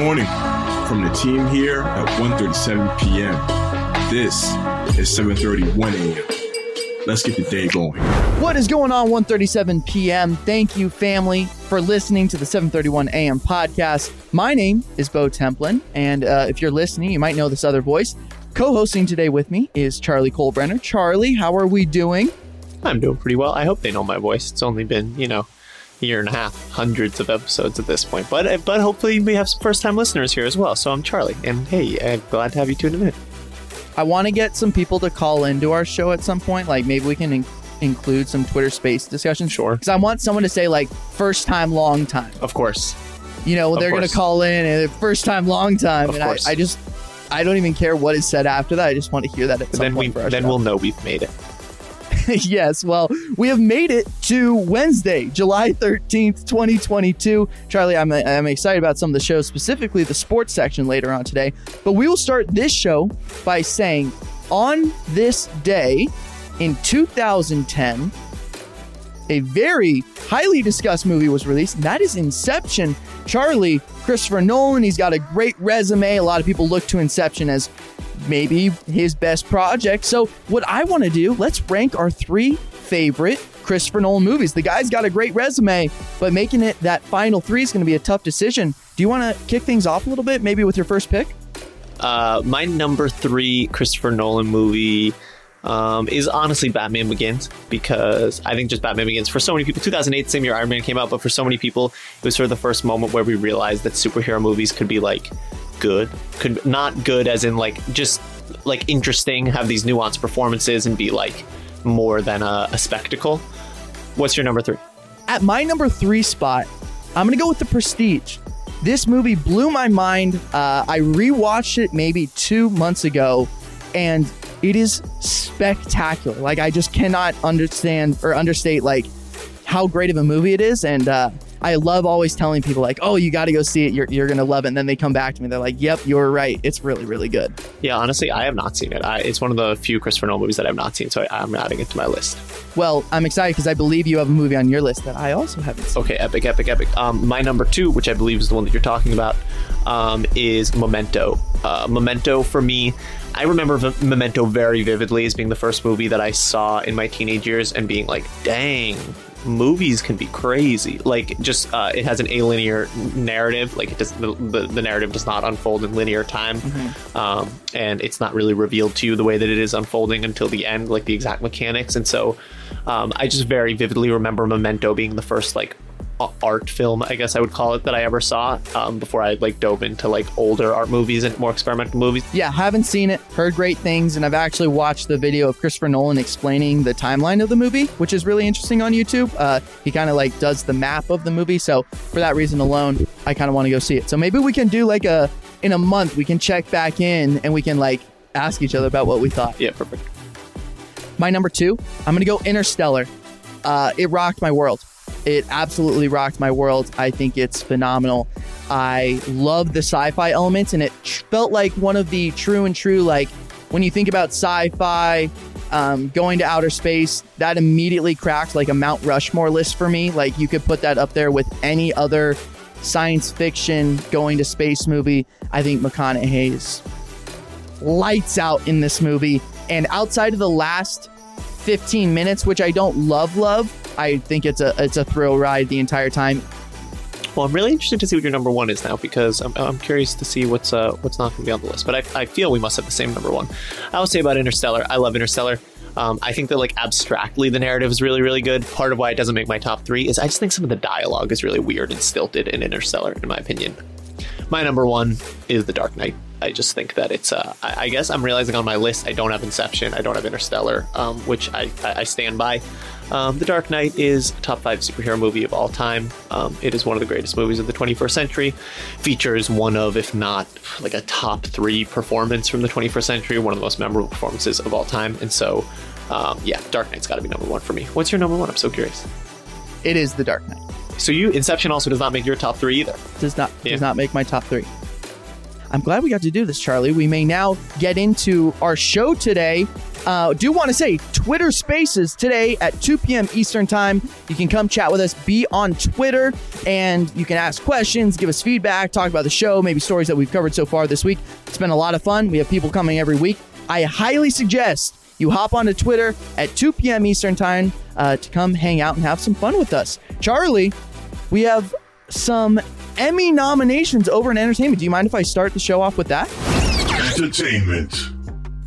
morning from the team here at 1.37 p.m. This is 7.31 a.m. Let's get the day going. What is going on 1:37 p.m. Thank you family for listening to the 7:31 a.m. podcast. My name is Bo Templin and uh, if you're listening, you might know this other voice. Co-hosting today with me is Charlie Colebrenner. Charlie, how are we doing? I'm doing pretty well. I hope they know my voice. It's only been, you know, a year and a half, hundreds of episodes at this point. But uh, but hopefully we have some first time listeners here as well. So I'm Charlie, and hey, I'm glad to have you tuned in. I want to get some people to call into our show at some point. Like maybe we can in- include some Twitter space discussion. Sure. Because I want someone to say like first time, long time. Of course. You know, Of they're going to call in and first time, long time. Of and I, course. I just, I don't even care what is said after that. I just want to hear that at some then we point for our then show. we'll know we've made it. yes, well, we have made it to Wednesday, July 13th, 2022. Charlie, I'm, I'm excited about some of the shows, specifically the sports section later on today. But we will start this show by saying on this day in 2010, a very highly discussed movie was released, and that is Inception. Charlie, Christopher Nolan, he's got a great resume. A lot of people look to Inception as maybe his best project. So, what I want to do, let's rank our three favorite Christopher Nolan movies. The guy's got a great resume, but making it that final three is going to be a tough decision. Do you want to kick things off a little bit, maybe with your first pick? Uh, my number three Christopher Nolan movie um, is honestly Batman Begins because I think just Batman Begins for so many people. 2008, same year Iron Man came out, but for so many people, it was sort of the first moment where we realized that superhero movies could be like good, could not good as in like just like interesting, have these nuanced performances, and be like more than a, a spectacle. What's your number three? At my number three spot, I'm to go with The Prestige. This movie blew my mind. Uh, I rewatched it maybe two months ago, and it is spectacular. Like, I just cannot understand or understate, like, how great of a movie it is. And uh, I love always telling people, like, oh, you got to go see it. You're, you're going to love it. And then they come back to me. They're like, yep, you're right. It's really, really good. Yeah, honestly, I have not seen it. I, it's one of the few Christopher Nolan movies that I've not seen, so I, I'm adding it to my list. Well, I'm excited because I believe you have a movie on your list that I also haven't seen. Okay, epic, epic, epic. Um, my number two, which I believe is the one that you're talking about, um, is Memento. Uh, Memento for me, I remember v- Memento very vividly as being the first movie that I saw in my teenage years and being like, dang, movies can be crazy. Like, just uh, it has an alinear narrative. Like, it does the, the, the narrative does not unfold in linear time, um, and it's not really revealed to you the way that it is unfolding until the end, like the exact mechanics. And so, um, I just very vividly remember Memento being the first like art film, I guess I would call it, that I ever saw um, before I like dove into like older art movies and more experimental movies. Yeah, haven't seen it, heard great things, and I've actually watched the video of Christopher Nolan explaining the timeline of the movie, which is really interesting on YouTube. Uh, he kind of like does the map of the movie, so for that reason alone, I kind of want to go see it. So maybe we can do like a in a month, we can check back in and we can like ask each other about what we thought. Yeah, perfect. My number two, I'm gonna go Interstellar. Uh, it rocked my world. It absolutely rocked my world. I think it's phenomenal. I love the sci-fi elements, and it felt like one of the true and true. Like when you think about sci-fi, um, going to outer space, that immediately cracked like a Mount Rushmore list for me. Like you could put that up there with any other science fiction going to space movie. I think McConaughey's lights out in this movie. And outside of the last 15 minutes, which I don't love, love, I think it's a it's a thrill ride the entire time. Well, I'm really interested to see what your number one is now because I'm, I'm curious to see what's uh, what's not going to be on the list. But I, I feel we must have the same number one. I will say about Interstellar. I love Interstellar. Um, I think that like abstractly the narrative is really really good. Part of why it doesn't make my top three is I just think some of the dialogue is really weird and stilted in Interstellar, in my opinion. My number one is The Dark Knight. I just think that it's. Uh, I, I guess I'm realizing on my list I don't have Inception, I don't have Interstellar, um, which I, I, stand by. Um, the Dark Knight is a top five superhero movie of all time. Um, it is one of the greatest movies of the 21st century. Features one of, if not like a top three performance from the 21st century, one of the most memorable performances of all time. And so, um, yeah, Dark Knight's got to be number one for me. What's your number one? I'm so curious. It is The Dark Knight. So you Inception also does not make your top three either. Does not Yeah. does not make my top three. I'm glad we got to do this, Charlie. We may now get into our show today. Uh, do want to say Twitter Spaces today at 2 p.m. Eastern Time. You can come chat with us, be on Twitter, and you can ask questions, give us feedback, talk about the show, maybe stories that we've covered so far this week. It's been a lot of fun. We have people coming every week. I highly suggest you hop onto Twitter at 2 p.m. Eastern Time uh, to come hang out and have some fun with us. Charlie, we have some Emmy nominations over in entertainment. Do you mind if I start the show off with that? Entertainment.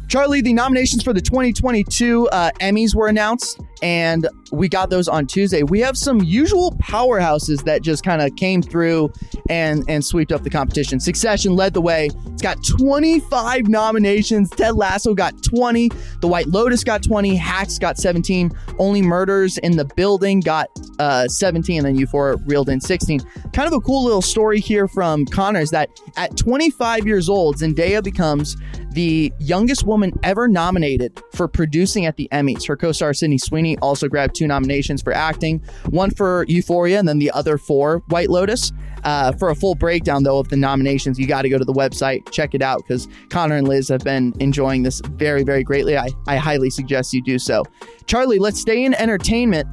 Charlie, the nominations for the 2022 uh, Emmys were announced, and we got those on Tuesday. We have some usual powerhouses that just kind of came through and and swept up the competition. Succession led the way. It's got 25 nominations. Ted Lasso got 20. The White Lotus got 20. Hacks got 17. Only Murders in the Building got uh, 17, and then Euphoria reeled in 16. Kind of a cool little story here from Connor is that at 25 years old, Zendaya becomes the youngest woman ever nominated for producing at the Emmys. Her co-star Sydney Sweeney also grabbed two nominations for acting, one for Euphoria and then the other for White Lotus. Uh, for a full breakdown, though, of the nominations, you got to go to the website, check it out, because Connor and Liz have been enjoying this very, very greatly. I, I highly suggest you do so. Charlie, let's stay in entertainment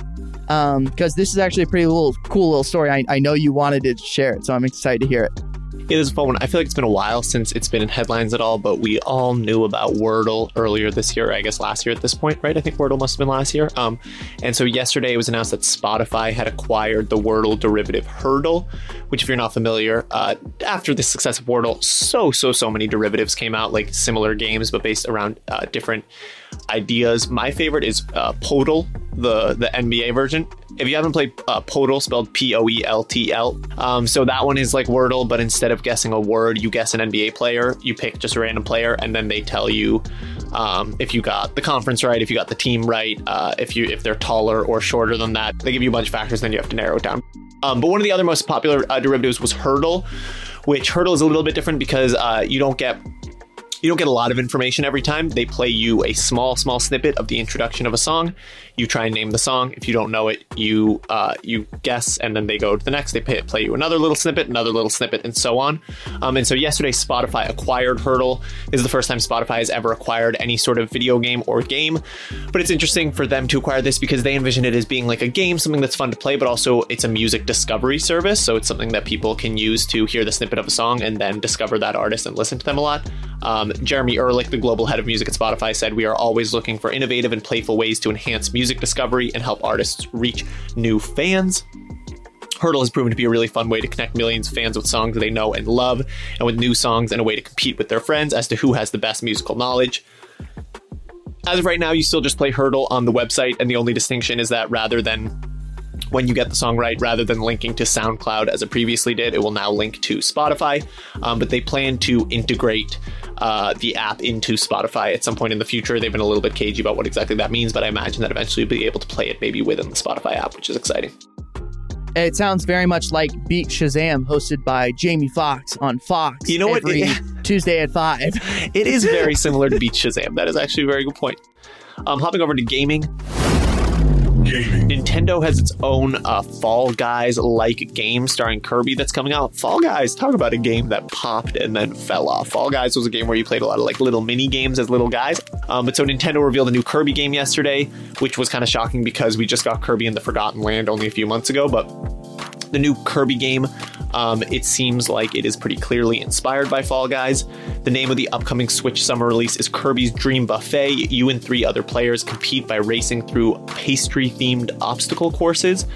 because um, this is actually a pretty little cool little story. I, I know you wanted to share it, so I'm excited to hear it. It is a fun one. I feel like it's been a while since it's been in headlines at all, but we all knew about Wordle earlier this year, I guess last year at this point, right? I think Wordle must have been last year. Um, and so yesterday it was announced that Spotify had acquired the Wordle derivative Heardle, which, if you're not familiar, uh, after the success of Wordle, so, so, so many derivatives came out, like similar games, but based around uh, different ideas. My favorite is uh, Poeltl, the the NBA version. If you haven't played uh, Poeltl, spelled P O E L T L, um, so that one is like Wordle, but instead of guessing a word, you guess an NBA player. You pick just a random player, and then they tell you um, if you got the conference right, if you got the team right, uh, if you if they're taller or shorter than that. They give you a bunch of factors, then you have to narrow it down. Um, but one of the other most popular uh, derivatives was Heardle, which Heardle is a little bit different because uh, you don't get you don't get a lot of information every time. They play you a small, small snippet of the introduction of a song. You try and name the song. If you don't know it, you uh, you guess, and then they go to the next. They play, you another little snippet, another little snippet, and so on. Um, and so yesterday, Spotify acquired Heardle. This is the first time Spotify has ever acquired any sort of video game or game. But it's interesting for them to acquire this because they envision it as being like a game, something that's fun to play, but also it's a music discovery service. So it's something that people can use to hear the snippet of a song and then discover that artist and listen to them a lot. Um, Jeremy Erlich, the global head of music at Spotify, said, We are always looking for innovative and playful ways to enhance music discovery and help artists reach new fans. Heardle has proven to be a really fun way to connect millions of fans with songs they know and love, and with new songs and a way to compete with their friends as to who has the best musical knowledge. As of right now, you still just play Heardle on the website, and the only distinction is that rather than when you get the song right, rather than linking to SoundCloud as it previously did, it will now link to Spotify. Um, but they plan to integrate uh, the app into Spotify at some point in the future. They've been a little bit cagey about what exactly that means, but I imagine that eventually you'll be able to play it maybe within the Spotify app, which is exciting. It sounds very much like Beat Shazam, hosted by Jamie Foxx on Fox. You know what? Tuesday at five. It is very similar to Beat Shazam. That is actually a very good point. Um, hopping over to gaming, Nintendo has its own uh, Fall Guys like game starring Kirby that's coming out. Fall Guys, talk about a game that popped and then fell off. Fall Guys was a game where you played a lot of like little mini games as little guys. Um, but so Nintendo revealed a new Kirby game yesterday, which was kind of shocking because we just got Kirby in the Forgotten Land only a few months ago. But the new Kirby game, um, it seems like it is pretty clearly inspired by Fall Guys. The name of the upcoming Switch summer release is Kirby's Dream Buffet. You and three other players compete by racing through pastry themed obstacle courses.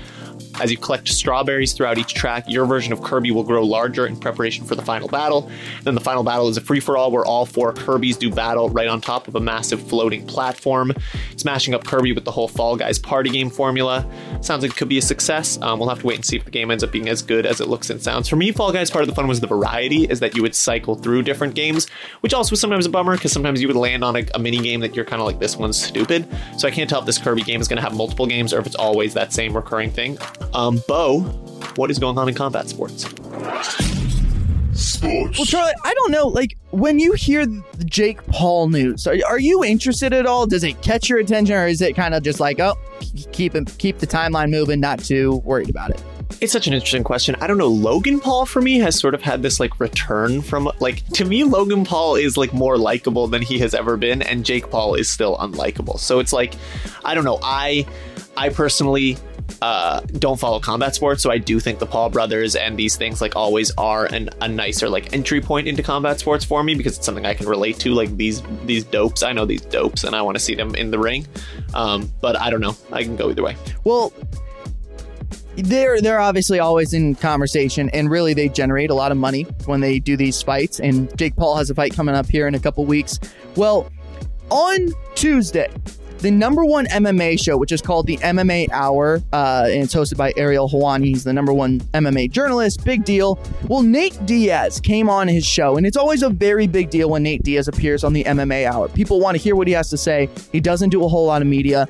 As you collect strawberries throughout each track, your version of Kirby will grow larger in preparation for the final battle. Then the final battle is a free for all where all four Kirbys do battle right on top of a massive floating platform, smashing up Kirby with the whole Fall Guys party game formula. Sounds like it could be a success. Um, we'll have to wait and see if the game ends up being as good as it looks and sounds. For me, Fall Guys part of the fun was the variety, is that you would cycle through different games, which also was sometimes a bummer because sometimes you would land on a, a mini game that you're kind of like, this one's stupid. So I can't tell if this Kirby game is going to have multiple games or if it's always that same recurring thing. Um, Bo, what is going on in combat sports? Sports. Well, Charlie, I don't know. Like when you hear the Jake Paul news, are, are you interested at all? Does it catch your attention, or is it kind of just like, oh, keep it, keep the timeline moving, not too worried about it? It's such an interesting question. I don't know. Logan Paul for me has sort of had this like return from like to me Logan Paul is like more likable than he has ever been and Jake Paul is still unlikable. So it's like I don't know. I I personally uh, don't follow combat sports, so I do think the Paul brothers and these things like always are an, a nicer like entry point into combat sports for me because it's something I can relate to. Like these these dopes, I know these dopes, and I want to see them in the ring. Um, but I don't know. I can go either way. Well, they're they're obviously always in conversation, and really they generate a lot of money when they do these fights. And Jake Paul has a fight coming up here in a couple weeks. Well, on Tuesday, the number one MMA show, which is called the MMA Hour, uh, and it's hosted by Ariel Helwani. He's the number one MMA journalist. Big deal. Well, Nate Diaz came on his show, and it's always a very big deal when Nate Diaz appears on the MMA Hour. People want to hear what he has to say. He doesn't do a whole lot of media.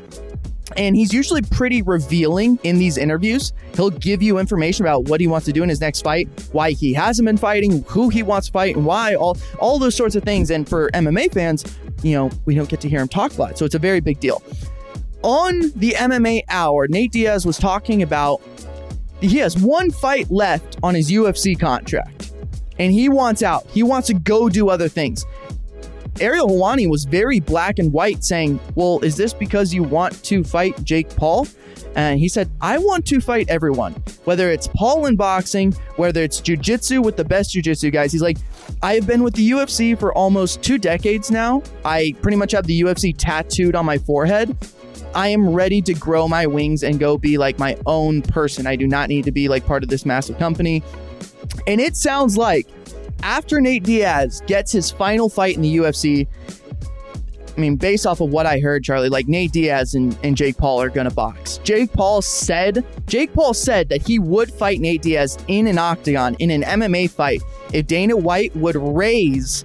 And he's usually pretty revealing in these interviews. He'll give you information about what he wants to do in his next fight, why he hasn't been fighting, who he wants to fight, and why, all, all those sorts of things. And for MMA fans, you know, we don't get to hear him talk a lot. So it's a very big deal. On the MMA hour, Nate Diaz was talking about he has one fight left on his UFC contract and he wants out. He wants to go do other things. Ariel Helwani was very black and white saying, Well, is this because you want to fight Jake Paul? And he said, I want to fight everyone, whether it's Paul in boxing, whether it's jujitsu with the best jujitsu guys. He's like, I have been with the UFC for almost two decades now. I pretty much have the UFC tattooed on my forehead. I am ready to grow my wings and go be like my own person. I do not need to be like part of this massive company. And it sounds like after Nate Diaz gets his final fight in the UFC, I mean, based off of what I heard, Charlie, like Nate Diaz and, and Jake Paul are to box. Jake Paul said, Jake Paul said that he would fight Nate Diaz in an octagon, in an MMA fight, if Dana White would raise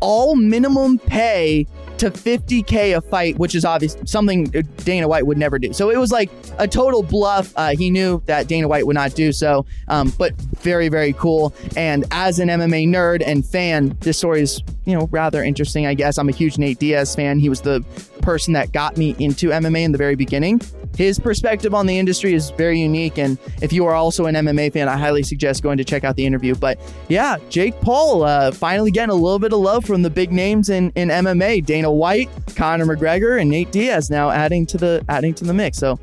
all minimum pay to 50k a fight, which is obvious something Dana White would never do. So it was like a total bluff. Uh, he knew that Dana White would not do so, um, but very very cool. And as an MMA nerd and fan, this story is you know rather interesting. I guess I'm a huge Nate Diaz fan. He was the person that got me into MMA in the very beginning. His perspective on the industry is very unique. And if you are also an MMA fan, I highly suggest going to check out the interview. But yeah, Jake Paul uh, finally getting a little bit of love from the big names in, in MMA. Dana White, Conor McGregor, and Nate Diaz now adding to the adding to the mix. So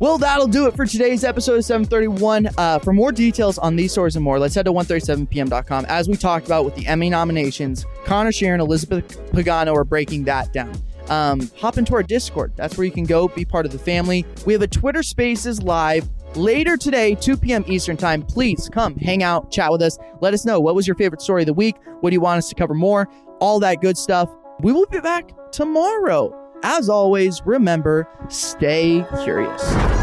well, that'll do it for today's episode of 731. Uh, for more details on these stories and more, let's head to 137pm.com. As we talked about with the Emmy nominations, Conor Sheeran, Elizabeth Pagano are breaking that down um, hop into our Discord. That's where you can go be part of the family. We have a Twitter Spaces live later today, 2 p.m. Eastern Time. Please come hang out, chat with us. Let us know what was your favorite story of the week? What do you want us to cover more? All that good stuff. We will be back tomorrow. As always, remember, stay curious.